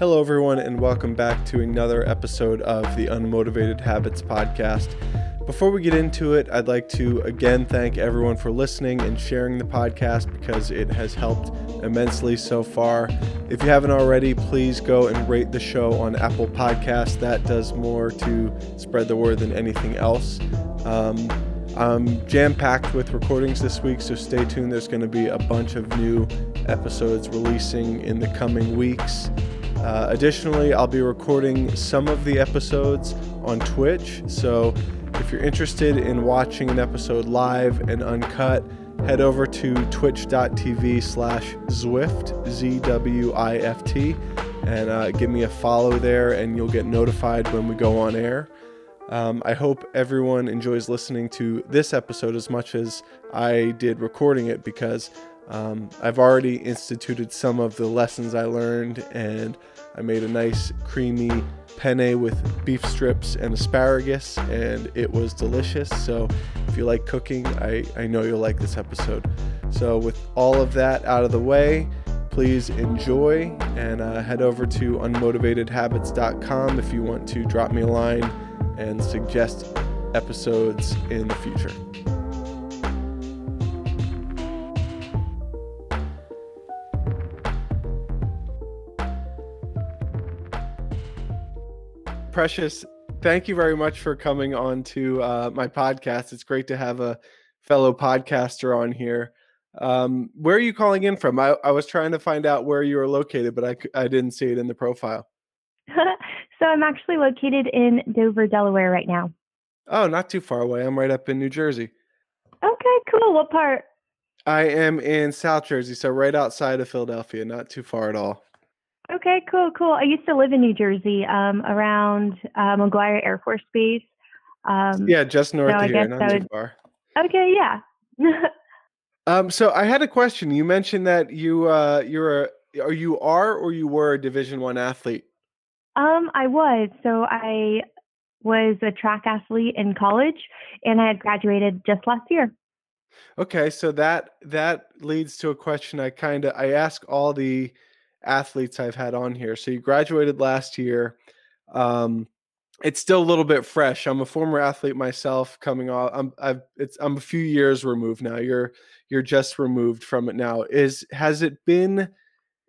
Hello, everyone, and welcome back to another episode of the Unmotivated Habits Podcast. Before we get into it, I'd like to again thank everyone for listening and sharing the podcast because it has helped immensely so far. If you haven't already, please go and rate the show on Apple Podcasts. That does more to spread the word than anything else. Um, I'm jam packed with recordings this week, so stay tuned. There's going to be a bunch of new episodes releasing in the coming weeks. Uh, additionally, I'll be recording some of the episodes on Twitch. So if you're interested in watching an episode live and uncut, head over to twitch.tv slash Zwift, Z W I F T, and uh, give me a follow there, and you'll get notified when we go on air. Um, I hope everyone enjoys listening to this episode as much as I did recording it because um, I've already instituted some of the lessons I learned, and I made a nice creamy penne with beef strips and asparagus, and it was delicious. So, if you like cooking, I, I know you'll like this episode. So, with all of that out of the way, please enjoy and uh, head over to unmotivatedhabits.com if you want to drop me a line and suggest episodes in the future. Precious, thank you very much for coming on to uh, my podcast. It's great to have a fellow podcaster on here. Um, where are you calling in from? I, I was trying to find out where you were located, but I, I didn't see it in the profile. so I'm actually located in Dover, Delaware right now. Oh, not too far away. I'm right up in New Jersey. Okay, cool. What part? I am in South Jersey, so right outside of Philadelphia, not too far at all. Okay, cool, cool. I used to live in New Jersey, um, around uh, McGuire Air Force Base. Um, yeah, just north so of here, not too far. Okay, yeah. um, so I had a question. You mentioned that you uh, you're a, or you are or you were a Division One athlete. Um, I was. So I was a track athlete in college, and I had graduated just last year. Okay, so that that leads to a question I kind of I ask all the athletes I've had on here. So you graduated last year. Um, it's still a little bit fresh. I'm a former athlete myself, coming off. I'm I've it's I'm a few years removed now. You're you're just removed from it now. Is has it been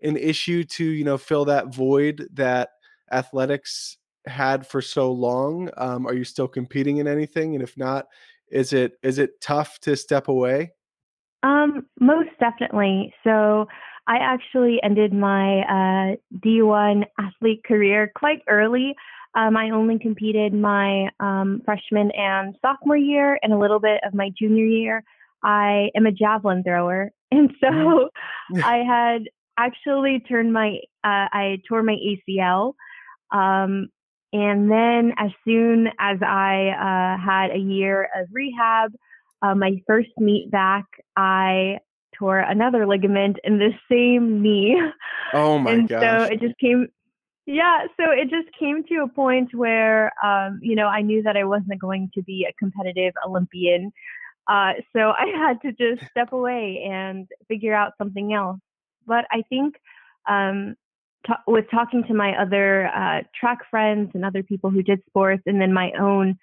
an issue to you know fill that void that athletics had for so long? Um, are you still competing in anything? And if not, is it is it tough to step away? Um, most definitely. So I actually ended my uh, D1 athlete career quite early. Um, I only competed my um, freshman and sophomore year and a little bit of my junior year. I am a javelin thrower. And so mm-hmm. I had actually turned my, uh, I tore my ACL. Um, and then as soon as I uh, had a year of rehab, uh, my first meet back, I tore another ligament in the same knee. Oh my and gosh. so it just came yeah, so it just came to a point where um, you know, I knew that I wasn't going to be a competitive Olympian. Uh, so I had to just step away and figure out something else. But I think um, with talking to my other uh, track friends and other people who did sports, and then my own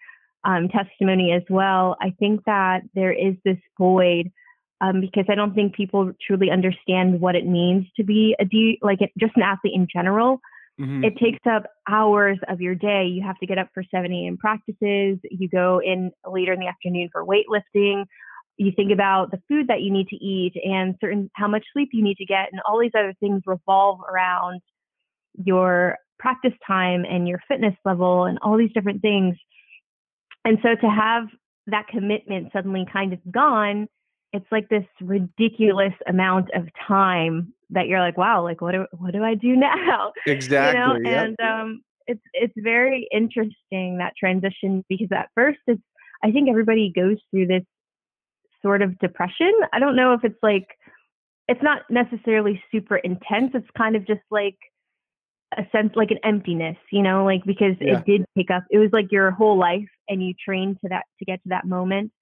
um, testimony as well, I think that there is this void um, because I don't think people truly understand what it means to be a D, like just an athlete in general. Mm-hmm. It takes up hours of your day. You have to get up for 7 a.m. practices. You go in later in the afternoon for weightlifting. You think about the food that you need to eat and certain how much sleep you need to get, and all these other things revolve around your practice time and your fitness level and all these different things. And so to have that commitment suddenly kind of gone it's like this ridiculous amount of time that you're like, wow, like what do what do I do now? Exactly. You know? Yep. And um, it's it's very interesting that transition because at first it's I think everybody goes through this sort of depression. I don't know if it's like it's not necessarily super intense. It's kind of just like a sense like an emptiness, you know, like because yeah. it did pick up. It was like your whole life and you trained to that to get to that moment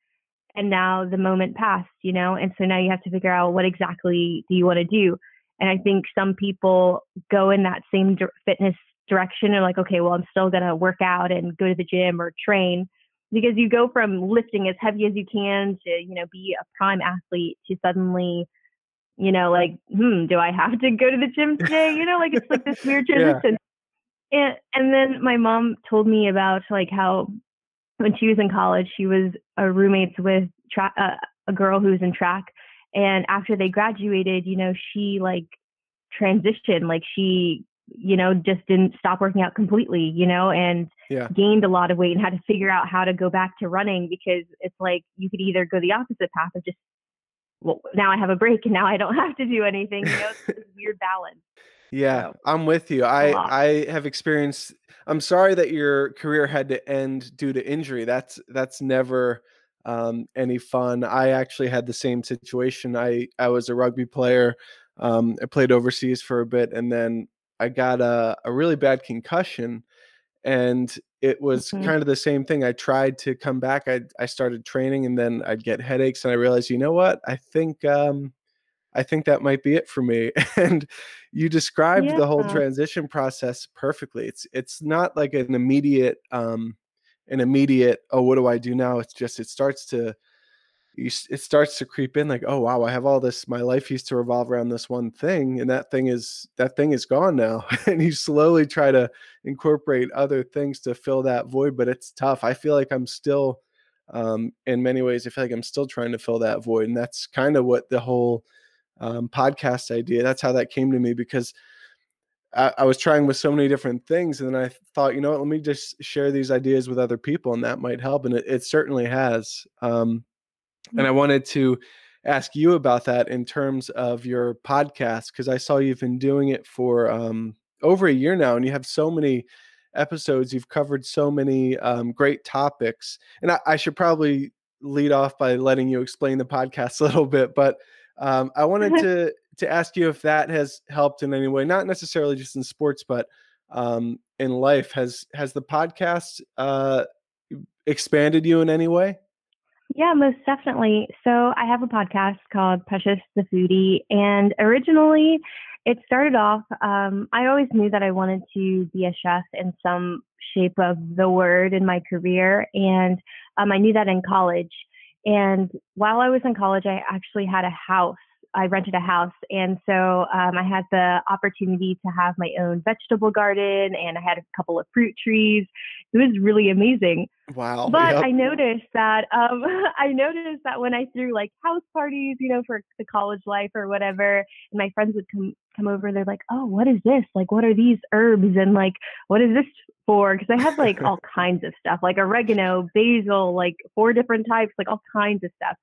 and now the moment passed, you know, and so now you have to figure out what exactly do you want to do. And I think some people go in that same fitness direction and like, okay, well, I'm still going to work out and go to the gym or train because you go from lifting as heavy as you can to, you know, be a prime athlete to suddenly, you know, like, hmm, do I have to go to the gym today? You know, like it's like this weird transition. yeah. And and then my mom told me about like how when she was in college, she was a roommates with tra- uh, a girl who was in track, and after they graduated, you know, she like transitioned, like she you know, just didn't stop working out completely, you know, and yeah. gained a lot of weight and had to figure out how to go back to running because it's like you could either go the opposite path of just, well, now I have a break and now I don't have to do anything. You know, it's this weird balance. Yeah, I'm with you. I I have experienced. I'm sorry that your career had to end due to injury. That's that's never um, any fun. I actually had the same situation. I I was a rugby player. Um, I played overseas for a bit, and then I got a, a really bad concussion and it was mm-hmm. kind of the same thing. I tried to come back. I I started training and then I'd get headaches and I realized, you know what? I think um I think that might be it for me. and you described yeah. the whole transition process perfectly. It's it's not like an immediate um an immediate oh what do I do now? It's just it starts to you, it starts to creep in like oh wow i have all this my life used to revolve around this one thing and that thing is that thing is gone now and you slowly try to incorporate other things to fill that void but it's tough i feel like i'm still um, in many ways i feel like i'm still trying to fill that void and that's kind of what the whole um, podcast idea that's how that came to me because I, I was trying with so many different things and then i thought you know what let me just share these ideas with other people and that might help and it, it certainly has um, and I wanted to ask you about that in terms of your podcast because I saw you've been doing it for um, over a year now, and you have so many episodes. You've covered so many um, great topics, and I, I, should probably lead off by letting you explain the podcast a little bit. But um, I wanted to to ask you if that has helped in any way, not necessarily just in sports, but um, in life. Has has the podcast uh, expanded you in any way? Yeah, most definitely. So I have a podcast called Precious the Foodie, and originally it started off. Um, I always knew that I wanted to be a chef in some shape of the word in my career, and um, I knew that in college. And while I was in college, I actually had a house I rented a house, and so um, I had the opportunity to have my own vegetable garden, and I had a couple of fruit trees. It was really amazing. Wow! But yep. I noticed that um, I noticed that when I threw like house parties, you know, for the college life or whatever, and my friends would come come over, they're like, "Oh, what is this? Like, what are these herbs? And like, what is this for?" Because I have like all kinds of stuff, like oregano, basil, like four different types, like all kinds of stuff.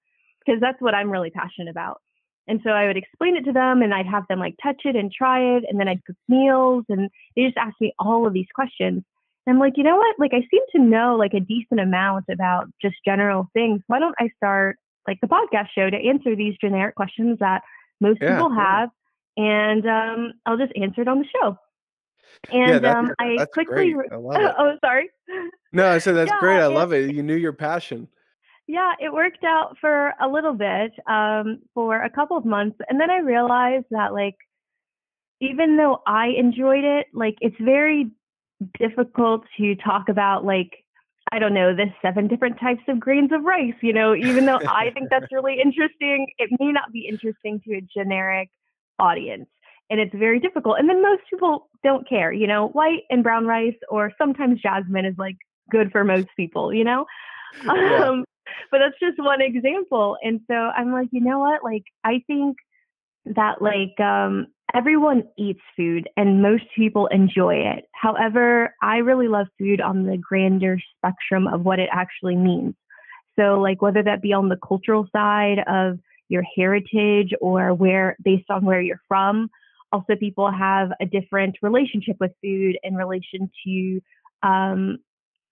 Because that's what I'm really passionate about. And so I would explain it to them and I'd have them like touch it and try it. And then I'd cook meals and they just ask me all of these questions. And I'm like, you know what? Like, I seem to know like a decent amount about just general things. Why don't I start like the podcast show to answer these generic questions that most yeah, people have? Yeah. And um, I'll just answer it on the show. And yeah, um, I quickly, I love it. oh, sorry. No, I said that's great. I love it. You knew your passion. Yeah, it worked out for a little bit, um, for a couple of months. And then I realized that, like, even though I enjoyed it, like, it's very difficult to talk about, like, I don't know, the seven different types of grains of rice. You know, even though I think that's really interesting, it may not be interesting to a generic audience. And it's very difficult. And then most people don't care, you know, white and brown rice, or sometimes jasmine is like good for most people, you know? Yeah. Um, but that's just one example. And so I'm like, you know what? Like, I think that like um, everyone eats food and most people enjoy it. However, I really love food on the grander spectrum of what it actually means. So, like, whether that be on the cultural side of your heritage or where, based on where you're from, also people have a different relationship with food in relation to um,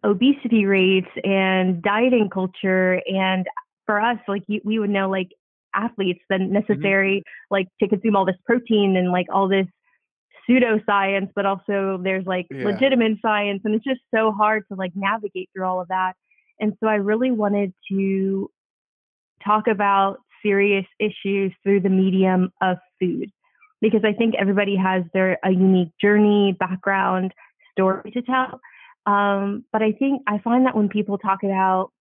obesity rates and dieting culture and for us like we would know like athletes the mm-hmm. necessary mm-hmm. like to consume all this protein and like all this pseudoscience but also there's like yeah. legitimate science and it's just so hard to like navigate through all of that and so i really wanted to talk about serious issues through the medium of food because I think everybody has their a unique journey, background, story to tell. Um, but I think I find that when people talk about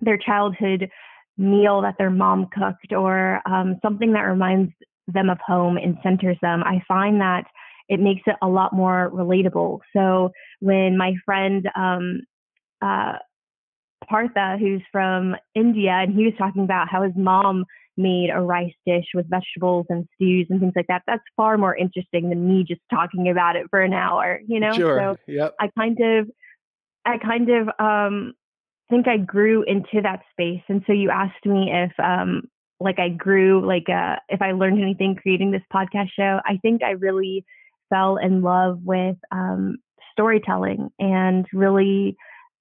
their childhood meal that their mom cooked or um, something that reminds them of home and centers them, I find that it makes it a lot more relatable. So when my friend um, uh, Partha, who's from India, and he was talking about how his mom made a rice dish with vegetables and stews and things like that. That's far more interesting than me just talking about it for an hour, you know? Sure. So yep. I kind of I kind of um think I grew into that space. And so you asked me if um like I grew like uh if I learned anything creating this podcast show. I think I really fell in love with um storytelling and really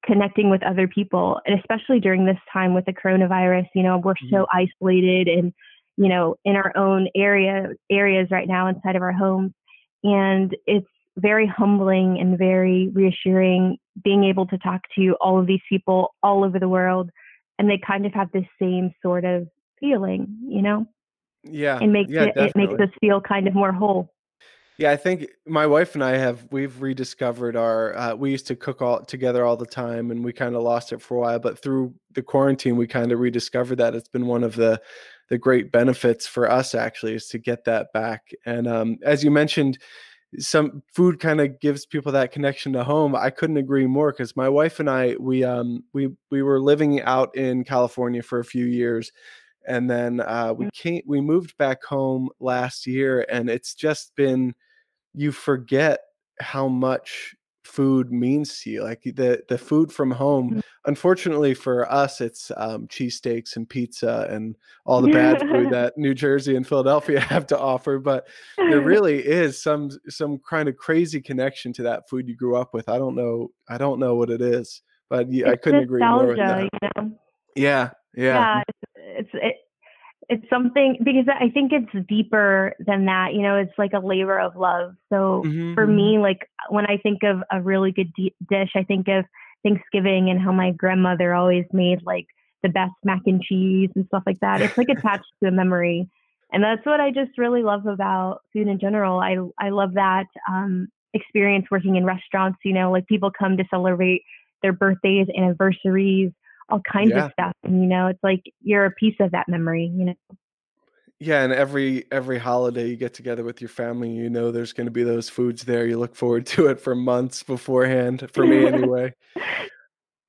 connecting with other people and especially during this time with the coronavirus you know we're mm-hmm. so isolated and you know in our own area areas right now inside of our homes and it's very humbling and very reassuring being able to talk to all of these people all over the world and they kind of have this same sort of feeling you know? Yeah. It makes yeah, it, it makes us feel kind of more whole yeah, I think my wife and I have we've rediscovered our. Uh, we used to cook all together all the time, and we kind of lost it for a while. But through the quarantine, we kind of rediscovered that. It's been one of the the great benefits for us actually is to get that back. And um, as you mentioned, some food kind of gives people that connection to home. I couldn't agree more because my wife and I we um we we were living out in California for a few years, and then uh, we mm. came we moved back home last year, and it's just been you forget how much food means to you like the the food from home mm-hmm. unfortunately for us it's um, cheesesteaks and pizza and all the bad food that new jersey and philadelphia have to offer but there really is some some kind of crazy connection to that food you grew up with i don't know i don't know what it is but yeah, i couldn't agree more with that you know? yeah yeah yeah it's, it's it, it's something because I think it's deeper than that. You know, it's like a labor of love. So mm-hmm. for me, mm-hmm. like when I think of a really good de- dish, I think of Thanksgiving and how my grandmother always made like the best mac and cheese and stuff like that. It's like attached to a memory. And that's what I just really love about food in general. I I love that um, experience working in restaurants. You know, like people come to celebrate their birthdays, anniversaries, all kinds yeah. of stuff. And you know, it's like you're a piece of that memory, you know. Yeah, and every every holiday you get together with your family, you know there's going to be those foods there. You look forward to it for months beforehand. For me, anyway.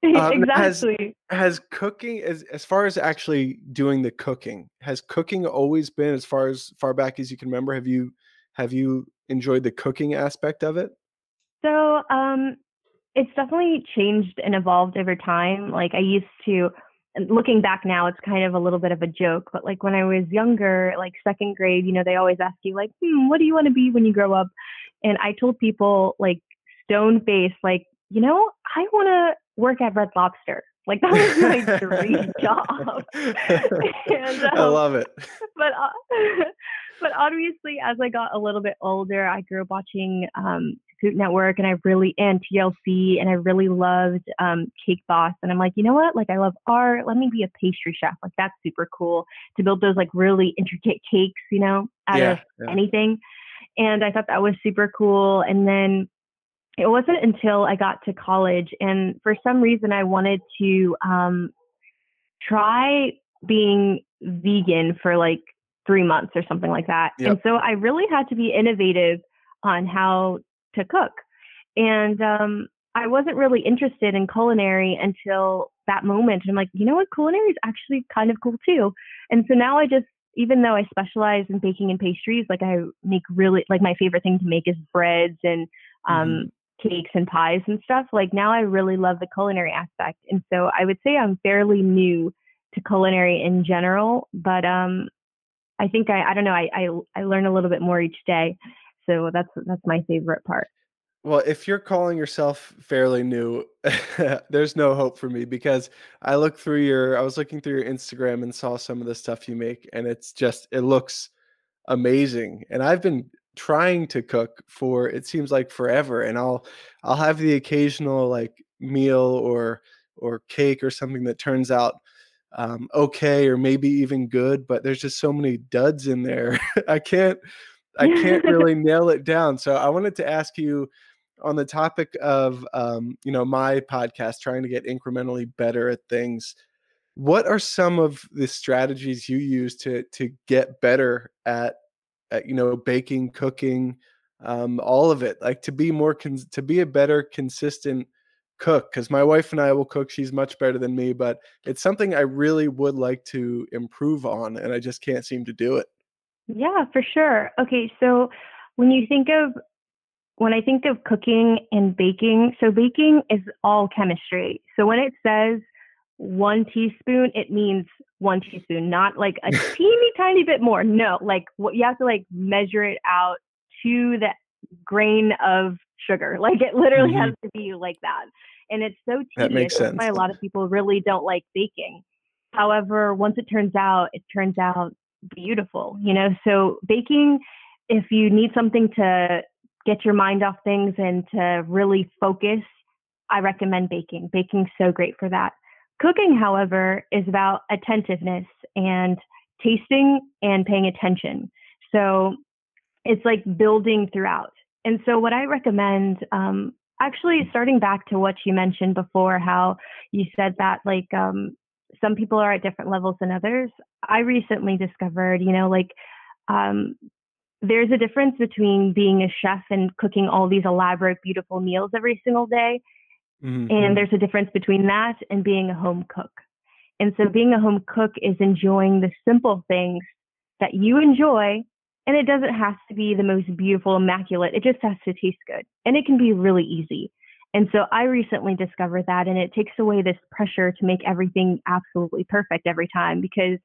Um, exactly. Has, has cooking, as as far as actually doing the cooking, has cooking always been as far as far back as you can remember? Have you have you enjoyed the cooking aspect of it? So, um, it's definitely changed and evolved over time. Like I used to, looking back now, it's kind of a little bit of a joke, but like when I was younger, like second grade, you know, they always ask you like, hmm, what do you want to be when you grow up? And I told people like stone face, like, you know, I want to work at Red Lobster. Like that was my dream job. and, um, I love it. But uh, but obviously, as I got a little bit older, I grew up watching um, Food Network and I really and TLC and I really loved um, Cake Boss and I'm like, you know what? Like I love art. Let me be a pastry chef. Like that's super cool to build those like really intricate cakes, you know, out yeah, of yeah. anything. And I thought that was super cool. And then it wasn't until I got to college and for some reason I wanted to um, try being vegan for like three months or something like that. Yep. And so I really had to be innovative on how to cook. And um, I wasn't really interested in culinary until that moment. And I'm like, you know what? Culinary is actually kind of cool too. And so now I just, even though I specialize in baking and pastries, like I make really, like my favorite thing to make is breads and um, mm-hmm. cakes and pies and stuff. Like now I really love the culinary aspect. And so I would say I'm fairly new to culinary in general, but um, I think I, I don't know, I, I, I learn a little bit more each day. So that's that's my favorite part. Well, if you're calling yourself fairly new, there's no hope for me because I look through your I was looking through your Instagram and saw some of the stuff you make and it's just it looks amazing. And I've been trying to cook for it seems like forever and I'll I'll have the occasional like meal or or cake or something that turns out um, okay or maybe even good, but there's just so many duds in there. I can't I can't really nail it down. So I wanted to ask you on the topic of um, you know my podcast, trying to get incrementally better at things. What are some of the strategies you use to to get better at, at you know baking, cooking, um, all of it? Like to be more con- to be a better consistent cook because my wife and I will cook. She's much better than me, but it's something I really would like to improve on, and I just can't seem to do it. Yeah, for sure. Okay, so when you think of when I think of cooking and baking, so baking is all chemistry. So when it says one teaspoon, it means one teaspoon, not like a teeny tiny bit more. No, like what you have to like measure it out to the grain of sugar. Like it literally mm-hmm. has to be like that. And it's so tedious. That makes sense. That's why a lot of people really don't like baking. However, once it turns out, it turns out beautiful, you know? So baking, if you need something to get your mind off things and to really focus, I recommend baking. Baking's so great for that. Cooking, however, is about attentiveness and tasting and paying attention. So it's like building throughout. And so, what I recommend, um, actually, starting back to what you mentioned before, how you said that like um, some people are at different levels than others. I recently discovered, you know, like um, there's a difference between being a chef and cooking all these elaborate, beautiful meals every single day. Mm-hmm. And there's a difference between that and being a home cook. And so being a home cook is enjoying the simple things that you enjoy. And it doesn't have to be the most beautiful, immaculate. It just has to taste good. And it can be really easy. And so I recently discovered that, and it takes away this pressure to make everything absolutely perfect every time because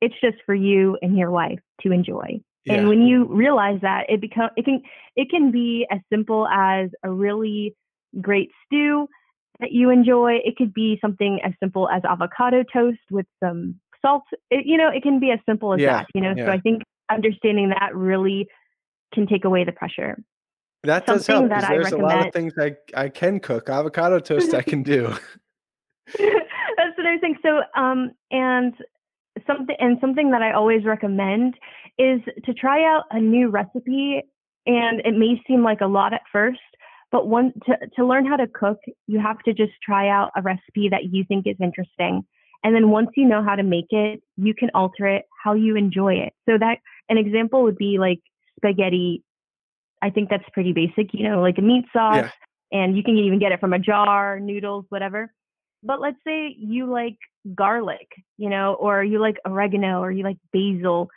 it's just for you and your wife to enjoy. Yeah. And when you realize that, it become it can it can be as simple as a really great stew that you enjoy. It could be something as simple as avocado toast with some salt. It, you know, it can be as simple as yeah. that. You know, yeah. so I think understanding that really can take away the pressure. That does help because there's a lot of things I I can cook. Avocado toast I can do. That's another thing. So um and something and something that I always recommend is to try out a new recipe and it may seem like a lot at first but one to, to learn how to cook you have to just try out a recipe that you think is interesting and then once you know how to make it you can alter it how you enjoy it so that an example would be like spaghetti i think that's pretty basic you know like a meat sauce yeah. and you can even get it from a jar noodles whatever but let's say you like garlic, you know, or you like oregano or you like basil.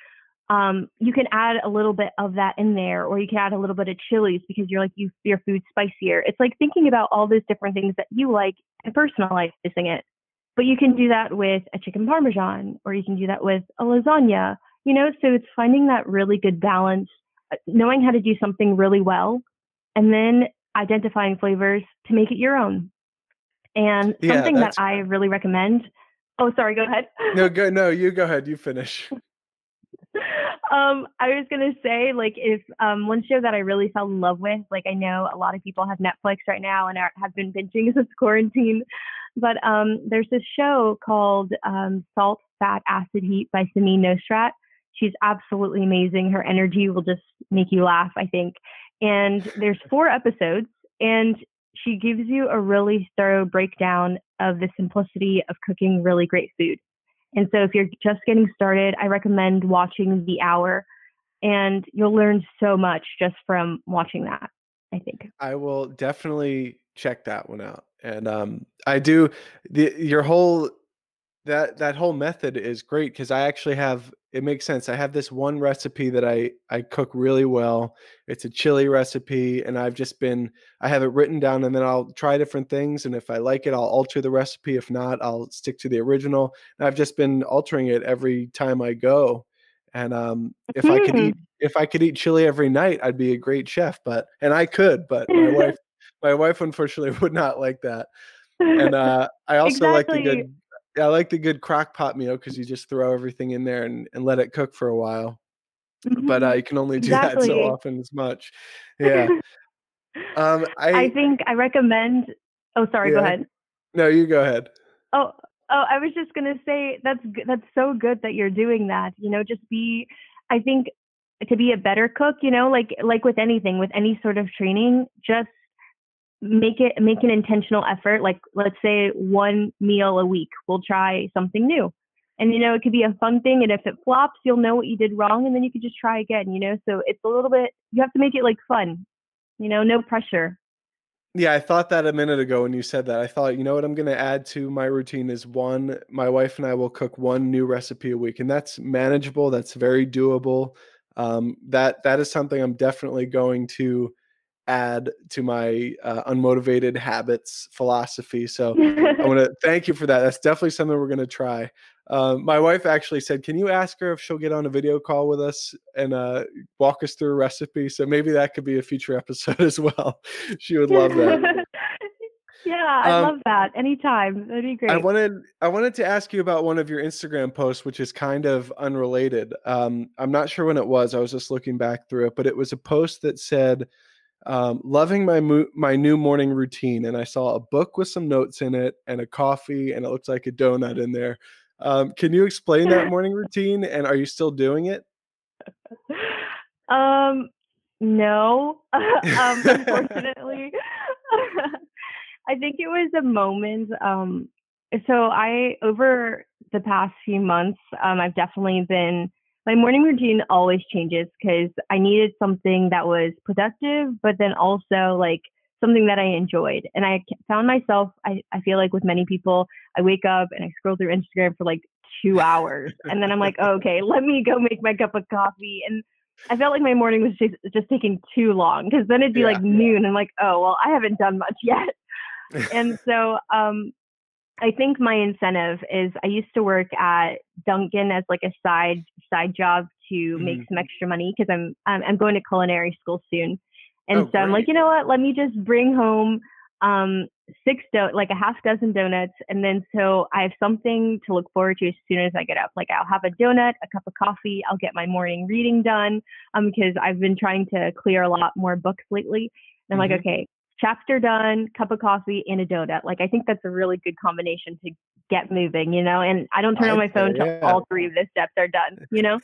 Um, you can add a little bit of that in there, or you can add a little bit of chilies because you're like you your food spicier. It's like thinking about all those different things that you like and personalizing it. But you can do that with a chicken parmesan, or you can do that with a lasagna. You know, so it's finding that really good balance, knowing how to do something really well, and then identifying flavors to make it your own. And yeah, something that I really recommend. Oh, sorry. Go ahead. No, go. No, you go ahead. You finish. um, I was gonna say, like, if um, one show that I really fell in love with, like, I know a lot of people have Netflix right now and are, have been binging since quarantine, but um, there's this show called um, Salt, Fat, Acid, Heat by Samin Nosrat. She's absolutely amazing. Her energy will just make you laugh, I think. And there's four episodes, and she gives you a really thorough breakdown of the simplicity of cooking really great food. And so if you're just getting started, I recommend watching The Hour and you'll learn so much just from watching that, I think. I will definitely check that one out. And um I do the your whole that that whole method is great because I actually have it makes sense. I have this one recipe that I I cook really well. It's a chili recipe, and I've just been I have it written down, and then I'll try different things, and if I like it, I'll alter the recipe. If not, I'll stick to the original. And I've just been altering it every time I go. And um, if I could eat hmm. if I could eat chili every night, I'd be a great chef. But and I could, but my wife my wife unfortunately would not like that. And uh, I also exactly. like the good I like the good crock pot meal because you just throw everything in there and, and let it cook for a while. Mm-hmm. But uh, you can only do exactly. that so often as much. Yeah. um, I, I think I recommend. Oh, sorry. Yeah. Go ahead. No, you go ahead. Oh, oh, I was just gonna say that's that's so good that you're doing that. You know, just be. I think to be a better cook, you know, like like with anything, with any sort of training, just make it make an intentional effort. Like let's say one meal a week, we'll try something new. And you know, it could be a fun thing and if it flops, you'll know what you did wrong and then you could just try again, you know? So it's a little bit you have to make it like fun. You know, no pressure. Yeah, I thought that a minute ago when you said that. I thought, you know what I'm going to add to my routine is one my wife and I will cook one new recipe a week and that's manageable, that's very doable. Um, that that is something I'm definitely going to add to my uh, unmotivated habits philosophy. So I want to thank you for that. That's definitely something we're going to try. Um, my wife actually said, "Can you ask her if she'll get on a video call with us and uh, walk us through a recipe?" So maybe that could be a future episode as well. she would love that. yeah, I um, love that. Anytime, that'd be great. I wanted I wanted to ask you about one of your Instagram posts, which is kind of unrelated. Um, I'm not sure when it was. I was just looking back through it, but it was a post that said um, loving my mo- my new morning routine, and I saw a book with some notes in it, and a coffee, and it looks like a donut in there. Um, can you explain that morning routine, and are you still doing it? Um, no, um, unfortunately. I think it was a moment. Um, so I over the past few months, um, I've definitely been my morning routine always changes because I needed something that was productive, but then also like something that I enjoyed. And I found myself, I, I feel like with many people, I wake up and I scroll through Instagram for like two hours. and then I'm like, oh, okay, let me go make my cup of coffee. And I felt like my morning was just, just taking too long because then it'd be yeah. like noon and like, oh, well, I haven't done much yet. and so um, I think my incentive is I used to work at Dunkin' as like a side side job to mm-hmm. make some extra money because I'm, I'm, I'm going to culinary school soon, and oh, so great. I'm like, you know what? Let me just bring home um six do- like a half dozen donuts, and then so I have something to look forward to as soon as I get up. Like I'll have a donut, a cup of coffee. I'll get my morning reading done um because I've been trying to clear a lot more books lately. And I'm mm-hmm. like, okay, chapter done, cup of coffee, and a donut. Like I think that's a really good combination to get moving, you know. And I don't turn on my phone until yeah. all three of the steps are done, you know.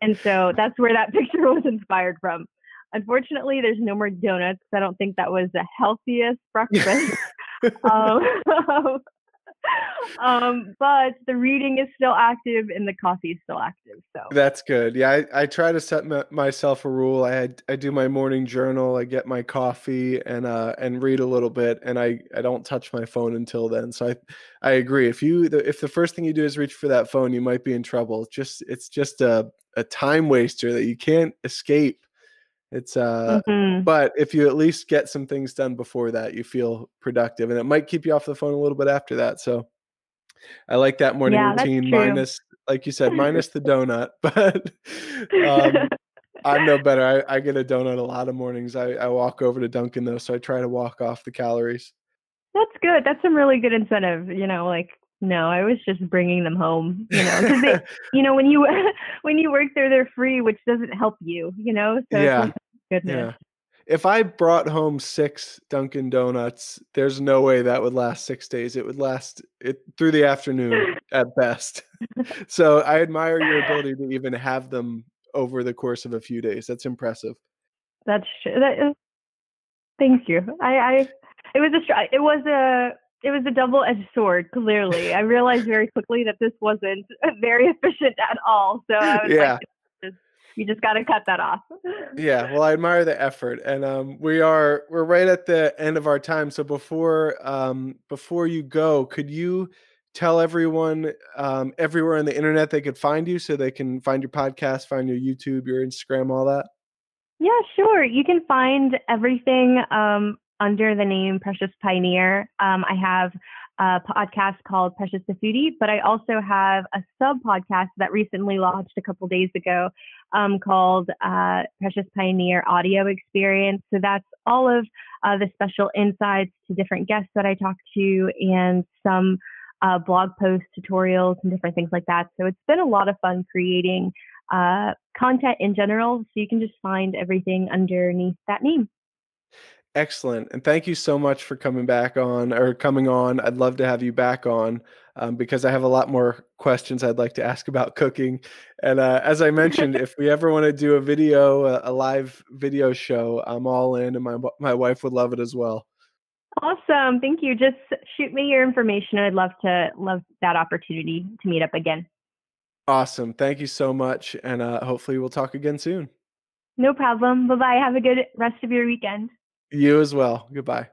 and so that's where that picture was inspired from. Unfortunately, there's no more donuts. I don't think that was the healthiest breakfast. um, um, but the reading is still active and the coffee is still active. So that's good. Yeah, I, I try to set m- myself a rule. I I do my morning journal. I get my coffee and uh and read a little bit, and I I don't touch my phone until then. So I I agree. If you if the first thing you do is reach for that phone, you might be in trouble. Just it's just a a time waster that you can't escape it's uh mm-hmm. but if you at least get some things done before that, you feel productive and it might keep you off the phone a little bit after that. So I like that morning yeah, routine minus like you said, minus the donut. But um I'm no better. I, I get a donut a lot of mornings. I, I walk over to Dunkin' though, so I try to walk off the calories. That's good. That's some really good incentive. You know, like no, I was just bringing them home. You know, because they, you know, when you when you work there, they're free, which doesn't help you. You know, so yeah, goodness. Yeah. If I brought home six Dunkin' Donuts, there's no way that would last six days. It would last it through the afternoon at best. so I admire your ability to even have them over the course of a few days. That's impressive. That's true. That is, thank you. I, I it was a it was a it was a double-edged sword. Clearly, I realized very quickly that this wasn't very efficient at all. So I was yeah. like, you just got to cut that off. yeah, well, I admire the effort, and um, we are we're right at the end of our time. So before um, before you go, could you tell everyone um, everywhere on the internet they could find you, so they can find your podcast, find your YouTube, your Instagram, all that? Yeah, sure. You can find everything um, under the name Precious Pioneer. Um, I have a podcast called Precious the Foodie, but I also have a sub podcast that recently launched a couple days ago um, called uh, Precious Pioneer Audio Experience. So that's all of uh, the special insights to different guests that I talk to and some uh, blog posts, tutorials, and different things like that. So it's been a lot of fun creating uh, content in general. So you can just find everything underneath that name. Excellent. And thank you so much for coming back on or coming on. I'd love to have you back on. um, because I have a lot more questions I'd like to ask about cooking. And uh, as I mentioned, if we ever want to do a video, a, a live video show, I'm all in, and my my wife would love it as well. Awesome. Thank you. Just shoot me your information. I'd love to love that opportunity to meet up again. Awesome. Thank you so much. And uh, hopefully we'll talk again soon. No problem. Bye bye. Have a good rest of your weekend. You as well. Goodbye.